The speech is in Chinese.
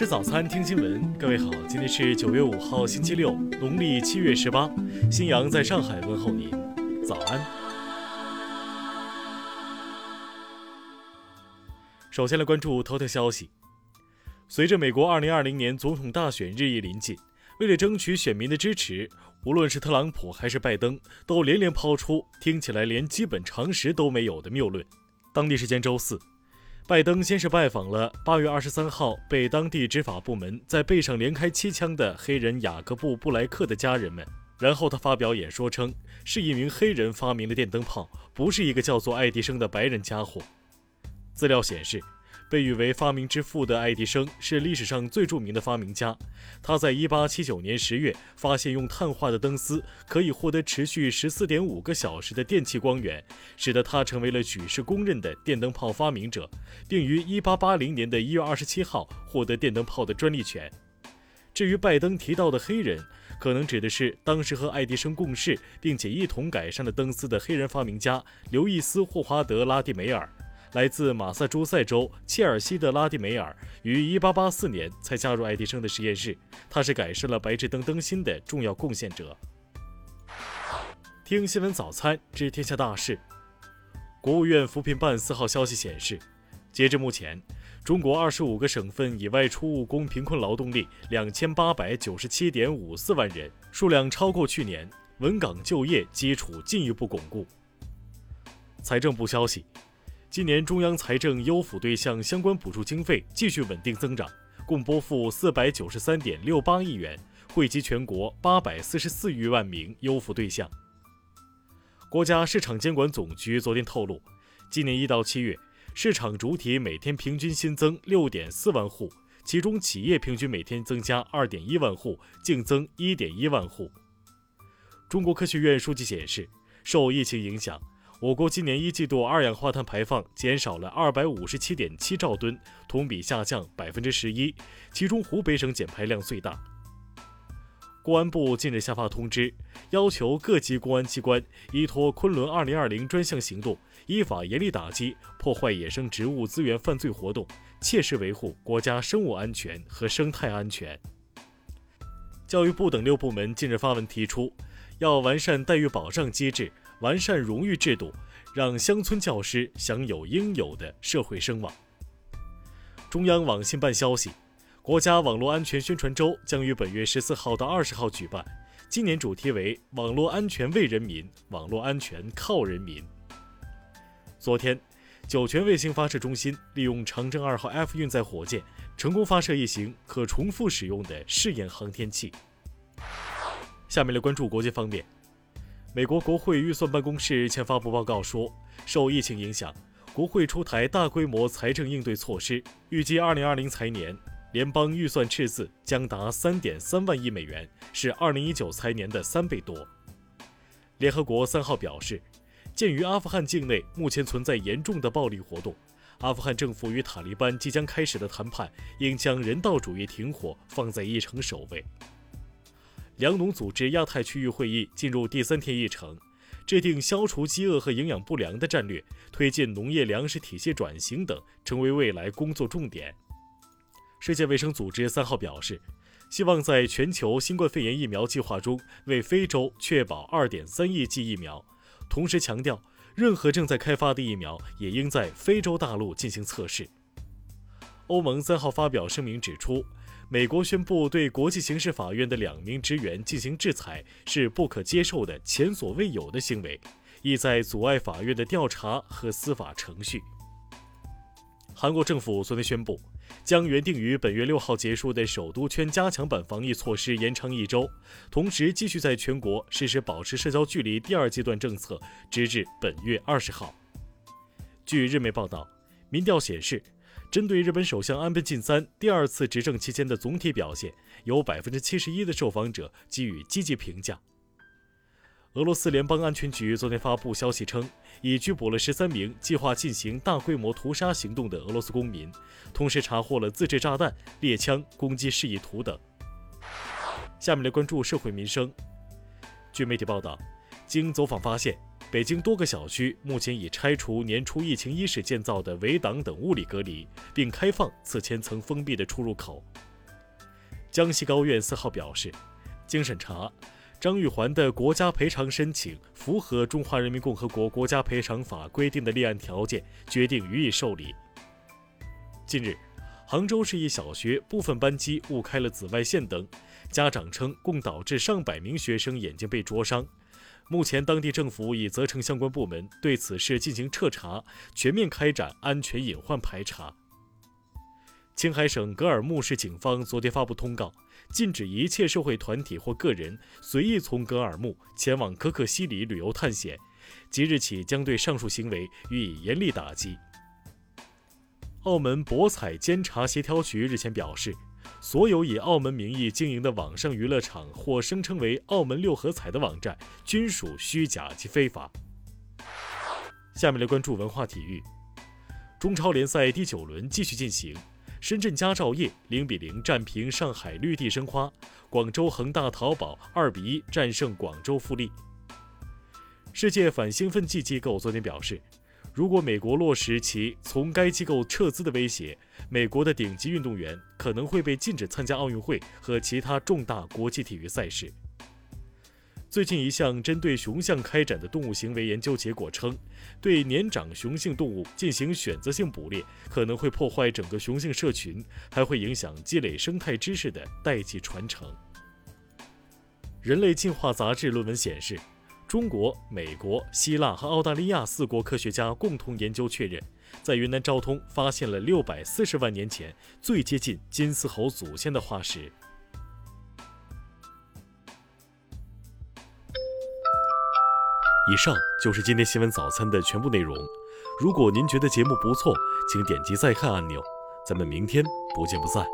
吃早餐，听新闻。各位好，今天是九月五号，星期六，农历七月十八。新阳在上海问候您，早安。首先来关注头条消息。随着美国二零二零年总统大选日益临近，为了争取选民的支持，无论是特朗普还是拜登，都连连抛出听起来连基本常识都没有的谬论。当地时间周四。拜登先是拜访了八月二十三号被当地执法部门在背上连开七枪的黑人雅各布·布莱克的家人们，然后他发表演说称，是一名黑人发明的电灯泡，不是一个叫做爱迪生的白人家伙。资料显示。被誉为发明之父的爱迪生是历史上最著名的发明家。他在1879年10月发现用碳化的灯丝可以获得持续14.5个小时的电气光源，使得他成为了举世公认的电灯泡发明者，并于1880年的1月27号获得电灯泡的专利权。至于拜登提到的黑人，可能指的是当时和爱迪生共事并且一同改善了灯丝的黑人发明家刘易斯·霍华德·拉蒂梅尔。来自马萨诸塞州切尔西的拉蒂梅尔于1884年才加入爱迪生的实验室，他是改善了白炽灯灯芯的重要贡献者。听新闻早餐知天下大事。国务院扶贫办四号消息显示，截至目前，中国25个省份以外出务工贫困劳动力2897.54万人，数量超过去年，稳岗就业基础进一步巩固。财政部消息。今年中央财政优抚对象相关补助经费继续稳定增长，共拨付四百九十三点六八亿元，惠及全国八百四十四余万名优抚对象。国家市场监管总局昨天透露，今年一到七月，市场主体每天平均新增六点四万户，其中企业平均每天增加二点一万户，净增一点一万户。中国科学院数据显示，受疫情影响。我国今年一季度二氧化碳排放减少了二百五十七点七兆吨，同比下降百分之十一，其中湖北省减排量最大。公安部近日下发通知，要求各级公安机关依托“昆仑二零二零”专项行动，依法严厉打击破坏野生植物资源犯罪活动，切实维护国家生物安全和生态安全。教育部等六部门近日发文提出，要完善待遇保障机制。完善荣誉制度，让乡村教师享有应有的社会声望。中央网信办消息，国家网络安全宣传周将于本月十四号到二十号举办，今年主题为“网络安全为人民，网络安全靠人民”。昨天，酒泉卫星发射中心利用长征二号 F 运载火箭，成功发射一型可重复使用的试验航天器。下面来关注国际方面。美国国会预算办公室日前发布报告说，受疫情影响，国会出台大规模财政应对措施，预计2020财年联邦预算赤字将达3.3万亿美元，是2019财年的三倍多。联合国三号表示，鉴于阿富汗境内目前存在严重的暴力活动，阿富汗政府与塔利班即将开始的谈判应将人道主义停火放在议程首位。粮农组织亚太区域会议进入第三天议程，制定消除饥饿和营养不良的战略，推进农业粮食体系转型等，成为未来工作重点。世界卫生组织三号表示，希望在全球新冠肺炎疫苗计划中为非洲确保二点三亿剂疫苗，同时强调，任何正在开发的疫苗也应在非洲大陆进行测试。欧盟三号发表声明指出。美国宣布对国际刑事法院的两名职员进行制裁，是不可接受的、前所未有的行为，意在阻碍法院的调查和司法程序。韩国政府昨天宣布，将原定于本月六号结束的首都圈加强版防疫措施延长一周，同时继续在全国实施保持社交距离第二阶段政策，直至本月二十号。据日媒报道，民调显示。针对日本首相安倍晋三第二次执政期间的总体表现，有百分之七十一的受访者给予积极评价。俄罗斯联邦安全局昨天发布消息称，已拘捕了十三名计划进行大规模屠杀行动的俄罗斯公民，同时查获了自制炸弹、猎枪、攻击示意图等。下面来关注社会民生。据媒体报道，经走访发现。北京多个小区目前已拆除年初疫情伊始建造的围挡等物理隔离，并开放此前曾封闭的出入口。江西高院四号表示，经审查，张玉环的国家赔偿申请符合《中华人民共和国国家赔偿法》规定的立案条件，决定予以受理。近日，杭州市一小学部分班级误开了紫外线灯，家长称共导致上百名学生眼睛被灼伤。目前，当地政府已责成相关部门对此事进行彻查，全面开展安全隐患排查。青海省格尔木市警方昨天发布通告，禁止一切社会团体或个人随意从格尔木前往可可西里旅游探险，即日起将对上述行为予以严厉打击。澳门博彩监察协调局日前表示。所有以澳门名义经营的网上娱乐场或声称为“澳门六合彩”的网站，均属虚假及非法。下面来关注文化体育。中超联赛第九轮继续进行，深圳佳兆业零比零战平上海绿地申花，广州恒大淘宝二比一战胜广州富力。世界反兴奋剂机构昨天表示。如果美国落实其从该机构撤资的威胁，美国的顶级运动员可能会被禁止参加奥运会和其他重大国际体育赛事。最近一项针对雄象开展的动物行为研究结果称，对年长雄性动物进行选择性捕猎，可能会破坏整个雄性社群，还会影响积累生态知识的代际传承。人类进化杂志论文显示。中国、美国、希腊和澳大利亚四国科学家共同研究确认，在云南昭通发现了六百四十万年前最接近金丝猴祖先的化石。以上就是今天新闻早餐的全部内容。如果您觉得节目不错，请点击再看按钮。咱们明天不见不散。